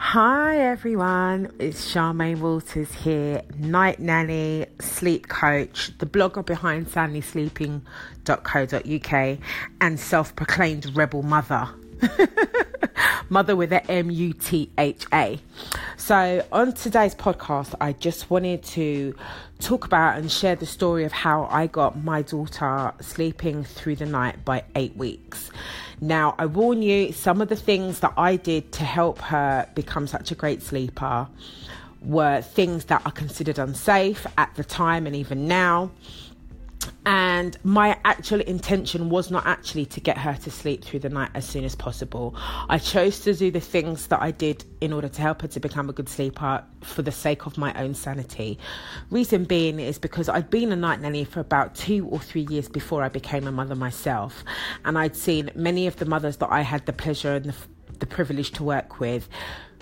Hi everyone, it's Charmaine Walters here, night nanny, sleep coach, the blogger behind soundlysleeping.co.uk, and self proclaimed rebel mother. mother with a M U T H A. So, on today's podcast, I just wanted to talk about and share the story of how I got my daughter sleeping through the night by eight weeks. Now, I warn you, some of the things that I did to help her become such a great sleeper were things that are considered unsafe at the time and even now. And my actual intention was not actually to get her to sleep through the night as soon as possible. I chose to do the things that I did in order to help her to become a good sleeper for the sake of my own sanity. Reason being is because I'd been a night nanny for about two or three years before I became a mother myself. And I'd seen many of the mothers that I had the pleasure and the, the privilege to work with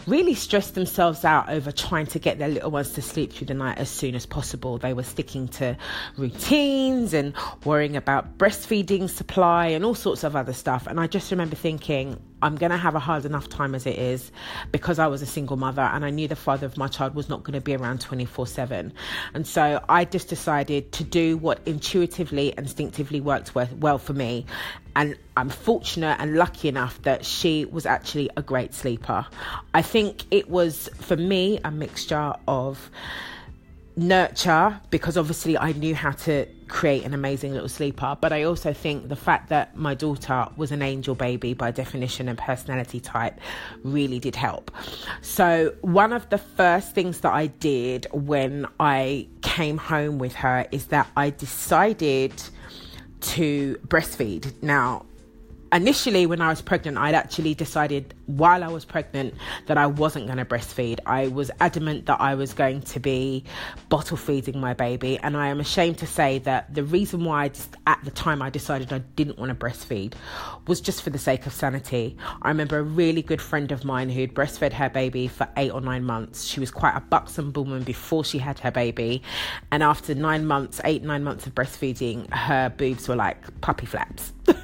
really stressed themselves out over trying to get their little ones to sleep through the night as soon as possible. They were sticking to routines and worrying about breastfeeding supply and all sorts of other stuff. And I just remember thinking, I'm going to have a hard enough time as it is because I was a single mother and I knew the father of my child was not going to be around 24 7. And so I just decided to do what intuitively, instinctively worked well for me. And I'm fortunate and lucky enough that she was actually a great sleeper. I think it was, for me, a mixture of nurture because obviously I knew how to create an amazing little sleeper. But I also think the fact that my daughter was an angel baby by definition and personality type really did help. So, one of the first things that I did when I came home with her is that I decided to breastfeed. Now, initially when I was pregnant, I'd actually decided while I was pregnant that I wasn't going to breastfeed. I was adamant that I was going to be bottle feeding my baby, and I am ashamed to say that the reason why I just, at the time I decided I didn't want to breastfeed was just for the sake of sanity. I remember a really good friend of mine who'd breastfed her baby for eight or nine months. She was quite a buxom woman before she had her baby, and after nine months, eight nine months of breastfeeding, her boobs were like puppy flaps.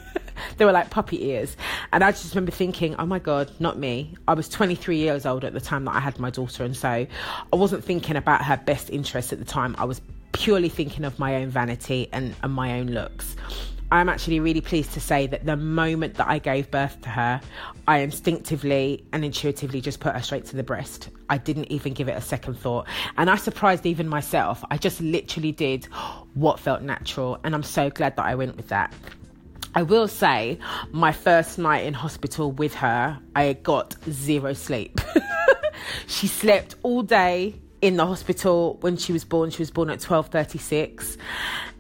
they were like puppy ears. And I just remember thinking, oh my God, not me. I was 23 years old at the time that I had my daughter. And so I wasn't thinking about her best interest at the time. I was purely thinking of my own vanity and, and my own looks. I'm actually really pleased to say that the moment that I gave birth to her, I instinctively and intuitively just put her straight to the breast. I didn't even give it a second thought. And I surprised even myself. I just literally did what felt natural. And I'm so glad that I went with that. I will say, my first night in hospital with her, I got zero sleep. she slept all day in the hospital when she was born. She was born at 12:36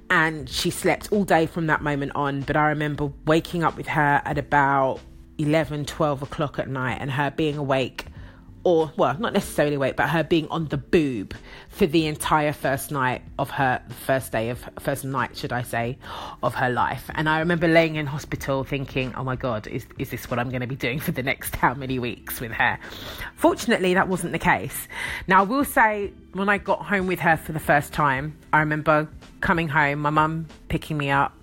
and she slept all day from that moment on, but I remember waking up with her at about 11 12 o'clock at night and her being awake or well, not necessarily wait, but her being on the boob for the entire first night of her first day of first night, should I say, of her life. And I remember laying in hospital thinking, "Oh my God, is is this what I'm going to be doing for the next how many weeks with her?" Fortunately, that wasn't the case. Now, I will say, when I got home with her for the first time, I remember coming home, my mum picking me up,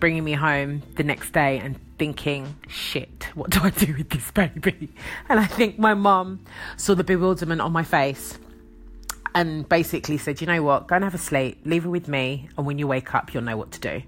bringing me home the next day, and thinking, shit, what do I do with this baby? And I think my mom saw the bewilderment on my face and basically said, you know what, go and have a sleep, leave her with me, and when you wake up, you'll know what to do.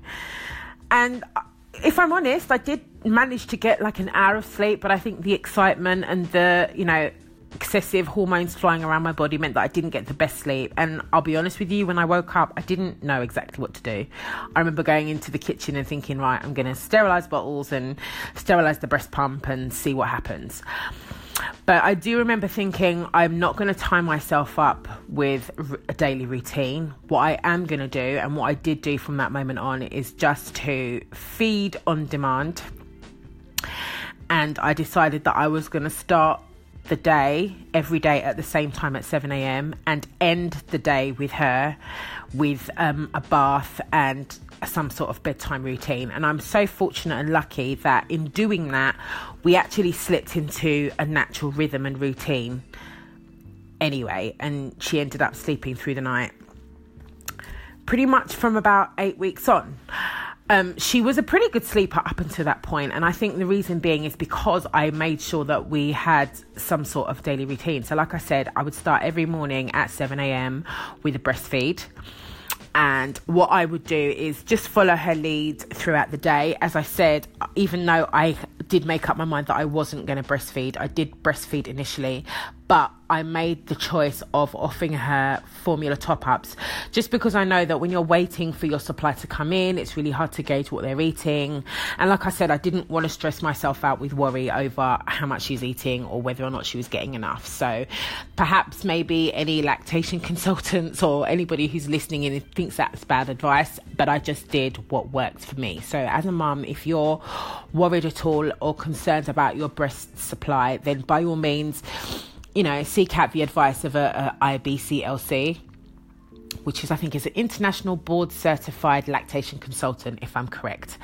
And uh, if I'm honest, I did manage to get like an hour of sleep, but I think the excitement and the, you know, excessive hormones flying around my body meant that I didn't get the best sleep. And I'll be honest with you, when I woke up, I didn't know exactly what to do. I remember going into the kitchen and thinking, right, I'm going to sterilize bottles and sterilize the breast pump and see what happens. But I do remember thinking, I'm not going to tie myself up with a daily routine. What I am going to do, and what I did do from that moment on, is just to feed on demand. And I decided that I was going to start the day every day at the same time at 7 a.m. and end the day with her with um, a bath and some sort of bedtime routine. And I'm so fortunate and lucky that in doing that, we actually slipped into a natural rhythm and routine anyway. And she ended up sleeping through the night pretty much from about eight weeks on. Um, she was a pretty good sleeper up until that point, and I think the reason being is because I made sure that we had some sort of daily routine. So, like I said, I would start every morning at 7 a.m. with a breastfeed. And what I would do is just follow her lead throughout the day. As I said, even though I did make up my mind that I wasn't going to breastfeed, I did breastfeed initially, but I made the choice of offering her formula top ups just because I know that when you're waiting for your supply to come in, it's really hard to gauge what they're eating. And like I said, I didn't want to stress myself out with worry over how much she's eating or whether or not she was getting enough. So perhaps maybe any lactation consultants or anybody who's listening in thinks that's bad advice, but I just did what worked for me. So as a mum, if you're worried at all or concerned about your breast supply, then by all means, you know, seek out the advice of a, a IBCLC, which is I think is an international board certified lactation consultant, if I'm correct.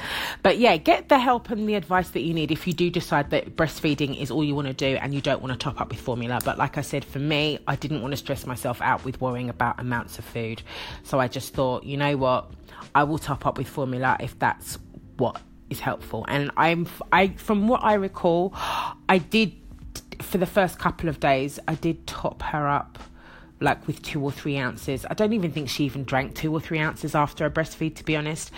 But yeah, get the help and the advice that you need if you do decide that breastfeeding is all you want to do and you don't want to top up with formula. But like I said, for me, I didn't want to stress myself out with worrying about amounts of food. So I just thought, you know what, I will top up with formula if that's what is helpful. And I'm I from what I recall, I did for the first couple of days, I did top her up like with two or three ounces. I don't even think she even drank two or three ounces after a breastfeed, to be honest.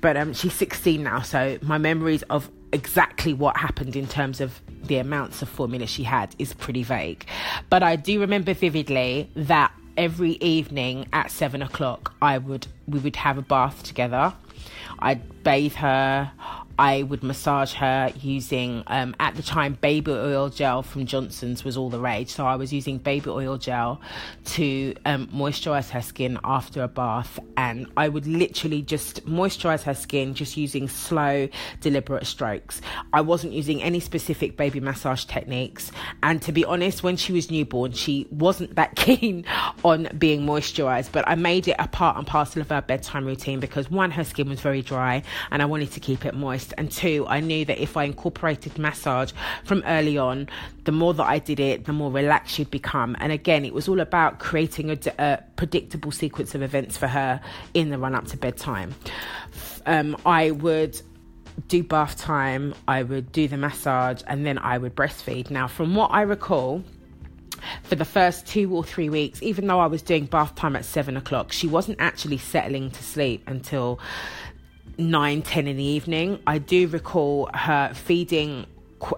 But um, she's 16 now, so my memories of exactly what happened in terms of the amounts of formula she had is pretty vague. But I do remember vividly that every evening at seven o'clock, I would we would have a bath together. I'd bathe her. I would massage her using, um, at the time, baby oil gel from Johnson's was all the rage. So I was using baby oil gel to um, moisturize her skin after a bath. And I would literally just moisturize her skin just using slow, deliberate strokes. I wasn't using any specific baby massage techniques. And to be honest, when she was newborn, she wasn't that keen on being moisturized. But I made it a part and parcel of her bedtime routine because one, her skin was very dry and I wanted to keep it moist and two, I knew that if I incorporated massage from early on, the more that I did it, the more relaxed she'd become. And again, it was all about creating a, a predictable sequence of events for her in the run up to bedtime. Um, I would do bath time, I would do the massage, and then I would breastfeed. Now, from what I recall, for the first two or three weeks, even though I was doing bath time at seven o'clock, she wasn't actually settling to sleep until nine, ten in the evening. I do recall her feeding,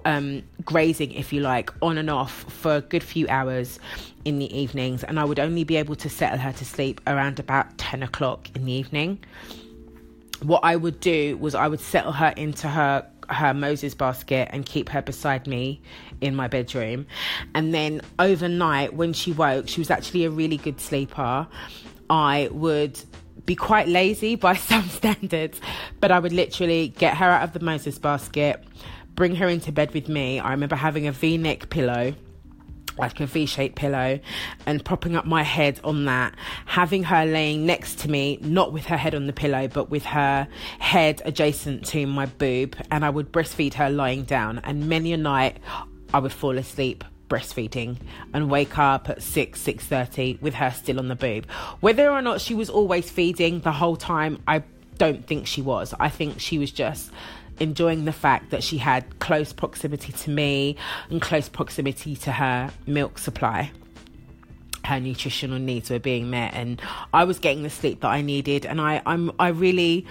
um, grazing, if you like, on and off for a good few hours in the evenings, and I would only be able to settle her to sleep around about 10 o'clock in the evening. What I would do was I would settle her into her her Moses basket and keep her beside me in my bedroom. And then overnight, when she woke, she was actually a really good sleeper. I would be quite lazy by some standards, but I would literally get her out of the Moses basket, bring her into bed with me. I remember having a v neck pillow like a V shaped pillow and propping up my head on that, having her laying next to me, not with her head on the pillow, but with her head adjacent to my boob, and I would breastfeed her lying down. And many a night I would fall asleep breastfeeding and wake up at 6 6:30 with her still on the boob. Whether or not she was always feeding the whole time I don't think she was. I think she was just enjoying the fact that she had close proximity to me and close proximity to her milk supply. Her nutritional needs were being met and I was getting the sleep that I needed. And I I'm I really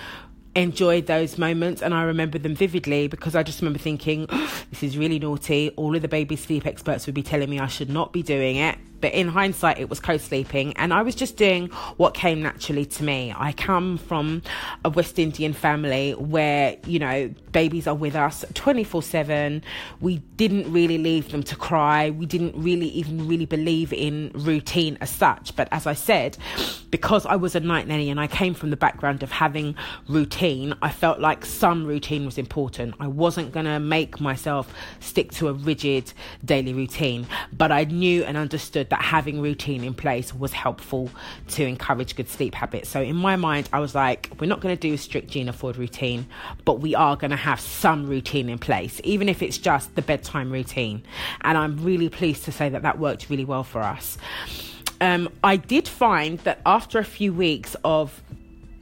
enjoyed those moments and I remember them vividly because I just remember thinking, this is really naughty. All of the baby sleep experts would be telling me I should not be doing it. But in hindsight, it was co sleeping, and I was just doing what came naturally to me. I come from a West Indian family where, you know, babies are with us 24 7. We didn't really leave them to cry. We didn't really even really believe in routine as such. But as I said, because I was a night nanny and I came from the background of having routine, I felt like some routine was important. I wasn't going to make myself stick to a rigid daily routine, but I knew and understood that that having routine in place was helpful to encourage good sleep habits. So in my mind, I was like, we're not going to do a strict Gina Ford routine, but we are going to have some routine in place, even if it's just the bedtime routine. And I'm really pleased to say that that worked really well for us. Um, I did find that after a few weeks of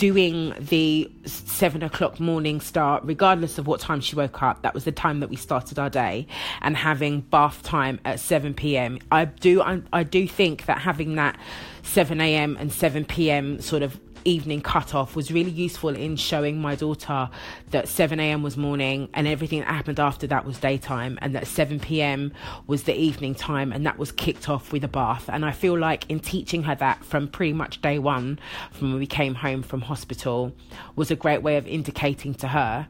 doing the seven o'clock morning start, regardless of what time she woke up. That was the time that we started our day, and having bath time at seven p.m. I do I, I do think that having that seven a.m. and seven p.m. sort of evening cutoff was really useful in showing my daughter that 7 a.m. was morning and everything that happened after that was daytime, and that 7 p.m. was the evening time, and that was kicked off with a bath. And I feel like in teaching her that from pretty much day one, from when we came home from hospital, was a great way of indicating to her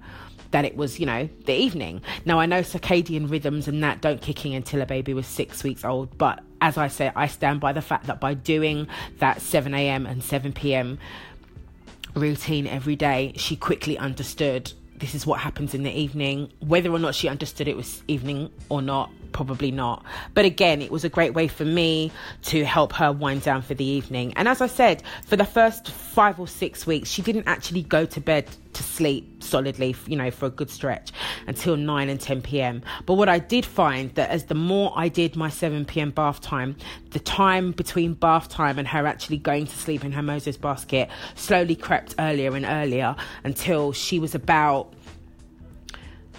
that it was, you know, the evening. Now, I know circadian rhythms and that don't kick in until a baby was six weeks old, but as I say, I stand by the fact that by doing that 7 a.m. and 7 p.m. routine every day, she quickly understood this is what happens in the evening. Whether or not she understood it was evening or not, probably not. But again, it was a great way for me to help her wind down for the evening. And as I said, for the first five or six weeks, she didn't actually go to bed to sleep solidly, you know, for a good stretch until 9 and 10 p.m. But what I did find that as the more I did my 7 p.m. bath time, the time between bath time and her actually going to sleep in her Moses basket slowly crept earlier and earlier until she was about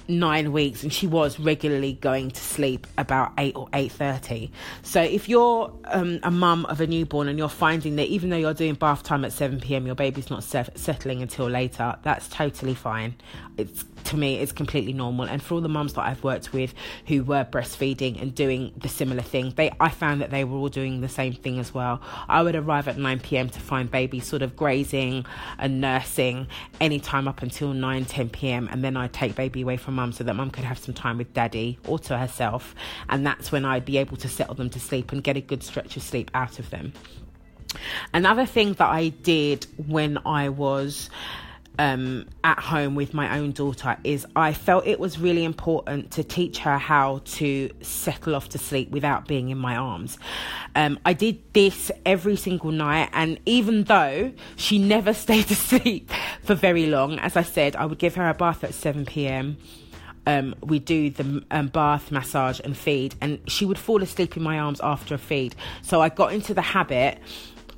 nine weeks and she was regularly going to sleep about 8 or 8.30 so if you're um, a mum of a newborn and you're finding that even though you're doing bath time at 7pm your baby's not settling until later that's totally fine it's to me it's completely normal and for all the mums that I've worked with who were breastfeeding and doing the similar thing they I found that they were all doing the same thing as well I would arrive at 9 p.m. to find baby sort of grazing and nursing anytime up until 9 10 p.m. and then I'd take baby away from mum so that mum could have some time with daddy or to herself and that's when I'd be able to settle them to sleep and get a good stretch of sleep out of them Another thing that I did when I was um, at home with my own daughter is I felt it was really important to teach her how to settle off to sleep without being in my arms. Um, I did this every single night, and even though she never stayed asleep for very long, as I said, I would give her a bath at 7 pm. Um, we do the um, bath, massage, and feed, and she would fall asleep in my arms after a feed. So I got into the habit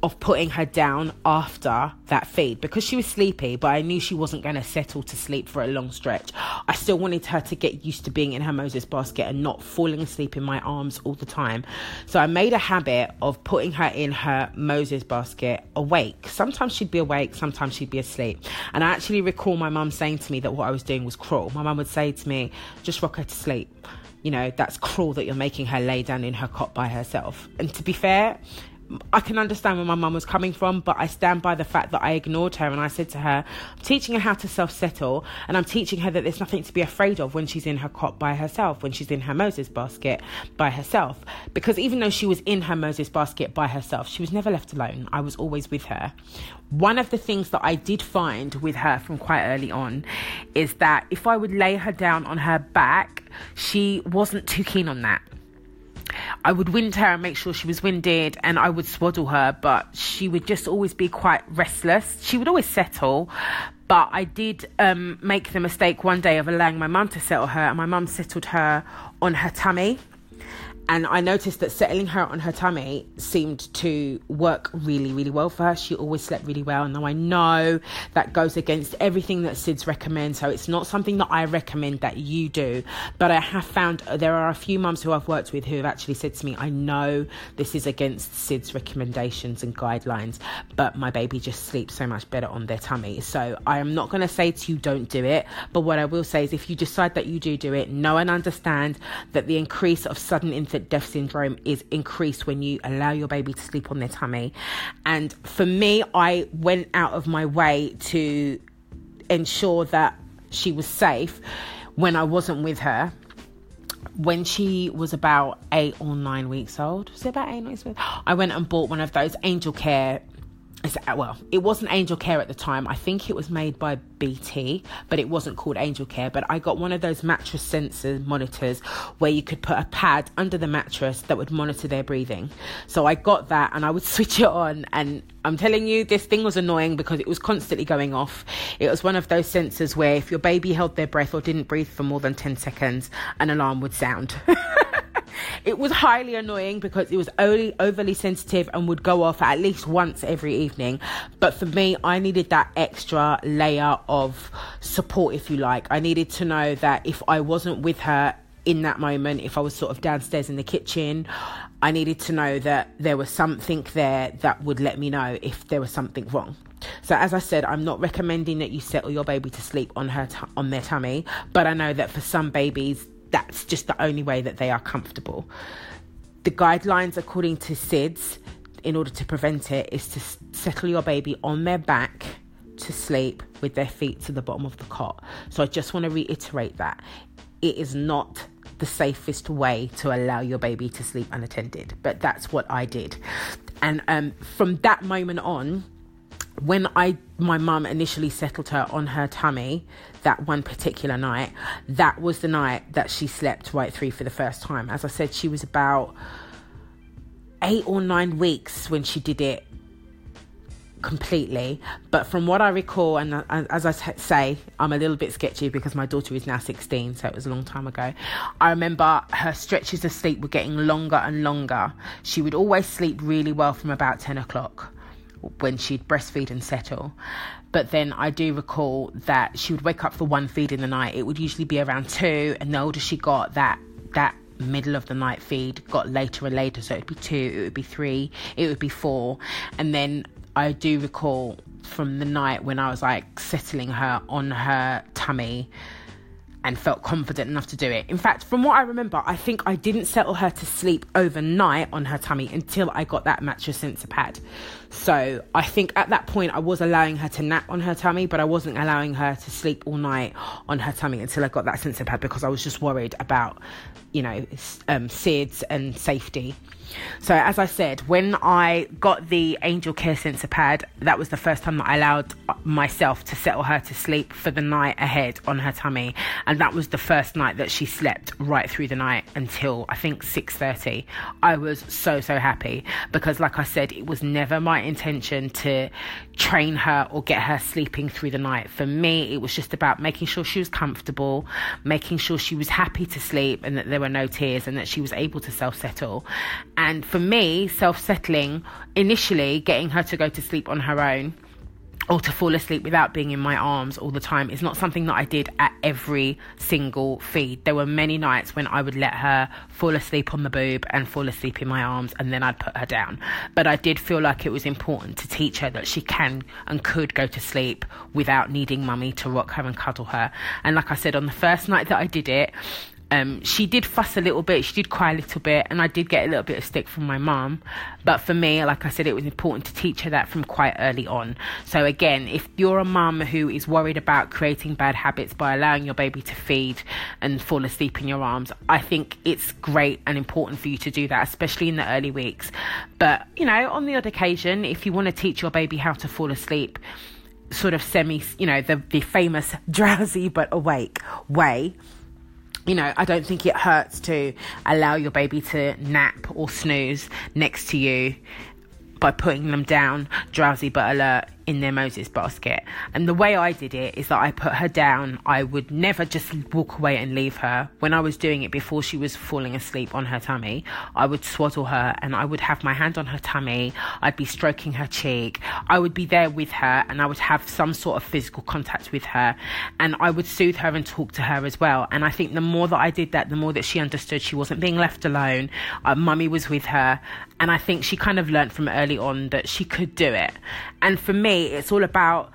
of putting her down after that feed because she was sleepy, but I knew she wasn't going to settle to sleep for a long stretch. I still wanted her to get used to being in her Moses basket and not falling asleep in my arms all the time. So I made a habit of putting her in her Moses basket awake. Sometimes she'd be awake, sometimes she'd be asleep. And I actually recall my mum saying to me that what I was doing was cruel. My mum would say to me, just rock her to sleep. You know, that's cruel that you're making her lay down in her cot by herself. And to be fair, I can understand where my mum was coming from, but I stand by the fact that I ignored her and I said to her, I'm teaching her how to self settle and I'm teaching her that there's nothing to be afraid of when she's in her cot by herself, when she's in her Moses basket by herself. Because even though she was in her Moses basket by herself, she was never left alone. I was always with her. One of the things that I did find with her from quite early on is that if I would lay her down on her back, she wasn't too keen on that I would wind her and make sure she was winded, and I would swaddle her, but she would just always be quite restless. She would always settle, but I did um, make the mistake one day of allowing my mum to settle her, and my mum settled her on her tummy and I noticed that settling her on her tummy seemed to work really, really well for her. She always slept really well. And now I know that goes against everything that SIDS recommend. So it's not something that I recommend that you do. But I have found there are a few mums who I've worked with who have actually said to me, I know this is against SIDS recommendations and guidelines, but my baby just sleeps so much better on their tummy. So I am not going to say to you, don't do it. But what I will say is if you decide that you do do it, know and understand that the increase of sudden infant infant death syndrome is increased when you allow your baby to sleep on their tummy. And for me, I went out of my way to ensure that she was safe when I wasn't with her. When she was about eight or nine weeks old, was it about eight weeks old? I went and bought one of those angel care Uh, well, it wasn't Angel Care at the time. I think it was made by BT, but it wasn't called Angel Care. But I got one of those mattress sensor monitors where you could put a pad under the mattress that would monitor their breathing. So I got that and I would switch it on. And I'm telling you, this thing was annoying because it was constantly going off. It was one of those sensors where if your baby held their breath or didn't breathe for more than 10 seconds, an alarm would sound. it was highly annoying because it was only overly sensitive and would go off at least once every evening. But for me, I needed that extra layer of support, if you like. I needed to know that if I wasn't with her in that moment, if I was sort of downstairs in the kitchen, I needed to know that there was something there that would let me know if there was something wrong. So as I said, I'm not recommending that you settle your baby to sleep on her t- on their tummy, but I know that for some babies that's just the only way that they are comfortable. The guidelines according to SIDS in order to prevent it is to settle your baby on their back to sleep with their feet to the bottom of the cot. So I just want to reiterate that it is not the safest way to allow your baby to sleep unattended, but that's what I did. And um, from that moment on, when I my mum initially settled her on her tummy that one particular night, that was the night that she slept right through for the first time. As I said, she was about eight or nine weeks when she did it completely. But from what I recall, and as I say, I'm a little bit sketchy because my daughter is now 16, so it was a long time ago. I remember her stretches of sleep were getting longer and longer. She would always sleep really well from about 10 o'clock when she'd breastfeed and settle. But then I do recall that she would wake up for one feed in the night. It would usually be around two, and the older she got, that that middle of the night feed got later and later. So it'd be two, it would be three, it would be four, and then I do recall from the night when I was like settling her on her tummy and felt confident enough to do it. In fact, from what I remember, I think I didn't settle her to sleep overnight on her tummy until I got that mattress sensor pad. So I think at that point I was allowing her to nap on her tummy, but I wasn't allowing her to sleep all night on her tummy until I got that sensor pad because I was just worried about, you know, um, SIDS and safety. So, as I said, when I got the Angel Care sensor pad, that was the first time that I allowed myself to settle her to sleep for the night ahead on her tummy, and that was the first night that she slept right through the night until I think 6:30. I was so so happy because, like I said, it was never my intention to train her or get her sleeping through the night. For me, it was just about making sure she was comfortable, making sure she was happy to sleep, and that there were no tears, and that she was able to self settle. And for me, self settling, initially getting her to go to sleep on her own or to fall asleep without being in my arms all the time is not something that I did at every single feed. There were many nights when I would let her fall asleep on the boob and fall asleep in my arms and then I'd put her down. But I did feel like it was important to teach her that she can and could go to sleep without needing mummy to rock her and cuddle her. And like I said, on the first night that I did it, um, she did fuss a little bit, she did cry a little bit, and I did get a little bit of stick from my mum. But for me, like I said, it was important to teach her that from quite early on. So, again, if you're a mum who is worried about creating bad habits by allowing your baby to feed and fall asleep in your arms, I think it's great and important for you to do that, especially in the early weeks. But, you know, on the odd occasion, if you want to teach your baby how to fall asleep, sort of semi, you know, the, the famous drowsy but awake way you know, I don't think it hurts to allow your baby to nap or snooze next to you by putting them down. Drowsy but alert in their Moses basket. And the way I did it is that I put her down. I would never just walk away and leave her. When I was doing it before she was falling asleep on her tummy, I would swaddle her and I would have my hand on her tummy. I'd be stroking her cheek. I would be there with her and I would have some sort of physical contact with her. And I would soothe her and talk to her as well. And I think the more that I did that, the more that she understood she wasn't being left alone. Uh, mummy was with her. And I think she kind of learned from early on that she could do it. And for me, it's all about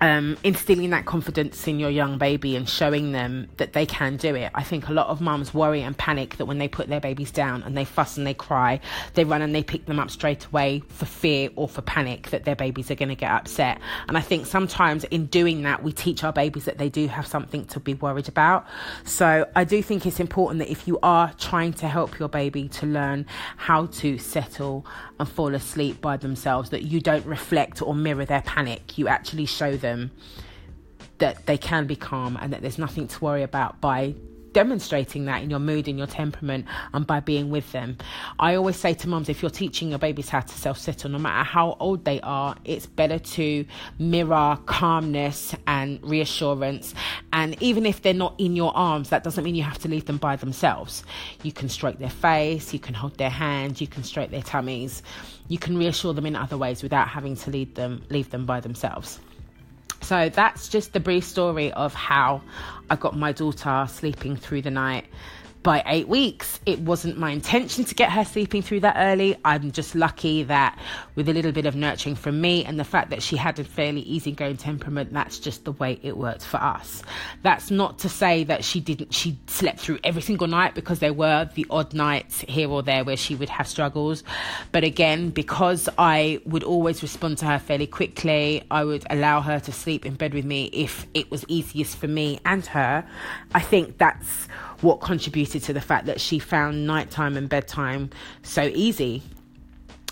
um, instilling that confidence in your young baby and showing them that they can do it. I think a lot of mums worry and panic that when they put their babies down and they fuss and they cry, they run and they pick them up straight away for fear or for panic that their babies are going to get upset. And I think sometimes in doing that, we teach our babies that they do have something to be worried about. So I do think it's important that if you are trying to help your baby to learn how to settle and fall asleep by themselves, that you don't reflect or mirror their panic. You actually show them that they can be calm and that there's nothing to worry about by demonstrating that in your mood, in your temperament, and by being with them. I always say to mums, if you're teaching your babies how to self settle, no matter how old they are, it's better to mirror calmness and reassurance. And even if they're not in your arms, that doesn't mean you have to leave them by themselves. You can stroke their face, you can hold their hands, you can stroke their tummies, you can reassure them in other ways without having to lead them, leave them by themselves. So that's just the brief story of how I got my daughter sleeping through the night by eight weeks. It wasn't my intention to get her sleeping through that early. I'm just lucky that with a little bit of nurturing from me and the fact that she had a fairly easygoing temperament, that's just the way it worked for us. That's not to say that she didn't, she slept through every single night because there were the odd nights here or there where she would have struggles. But again, because I would always respond to her fairly quickly, I would allow her to sleep in bed with me if it was easiest for me and her. I think that's what contributed to the fact that she found nighttime and bedtime so easy.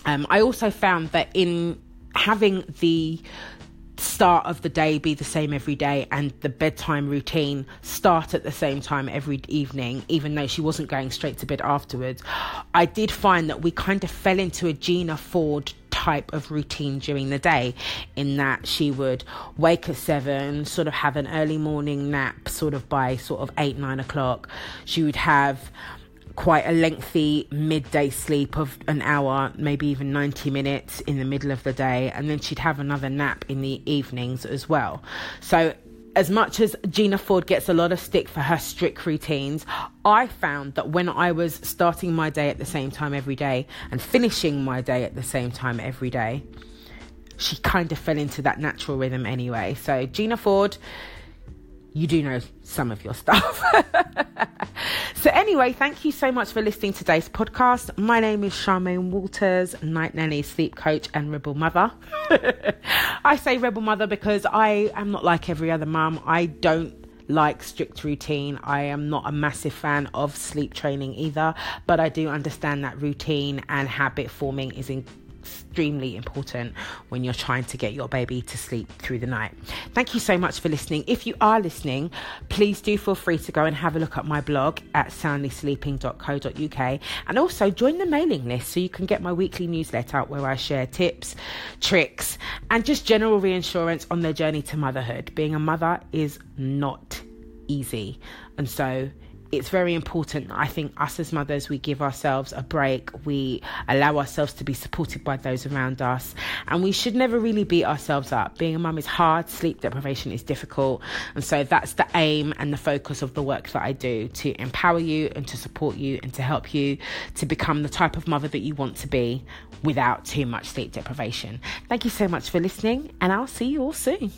Um, I also found that in having the start of the day be the same every day and the bedtime routine start at the same time every evening, even though she wasn't going straight to bed afterwards, I did find that we kind of fell into a Gina Ford type of routine during the day in that she would wake at seven sort of have an early morning nap sort of by sort of eight nine o'clock she would have quite a lengthy midday sleep of an hour, maybe even 90 minutes in the middle of the day, and then she'd have another nap in the evenings as well. So as much as Gina Ford gets a lot of stick for her strict routines, I found that when I was starting my day at the same time every day and finishing my day at the same time every day, she kind of fell into that natural rhythm anyway. So, Gina Ford, you do know some of your stuff. so, anyway, thank you so much for listening to today's podcast. My name is Charmaine Walters, night nanny, sleep coach, and rebel mother. I say rebel mother because I am not like every other mum. I don't like strict routine. I am not a massive fan of sleep training either, but I do understand that routine and habit forming is in extremely important when you're trying to get your baby to sleep through the night. Thank you so much for listening. If you are listening, please do feel free to go and have a look at my blog at soundlysleeping.co.uk and also join the mailing list so you can get my weekly newsletter where I share tips, tricks, and just general reassurance on their journey to motherhood. Being a mother is not easy. And so it's very important, I think, us as mothers, we give ourselves a break. We allow ourselves to be supported by those around us. And we should never really beat ourselves up. Being a mum is hard, sleep deprivation is difficult. And so that's the aim and the focus of the work that I do to empower you and to support you and to help you to become the type of mother that you want to be without too much sleep deprivation. Thank you so much for listening, and I'll see you all soon.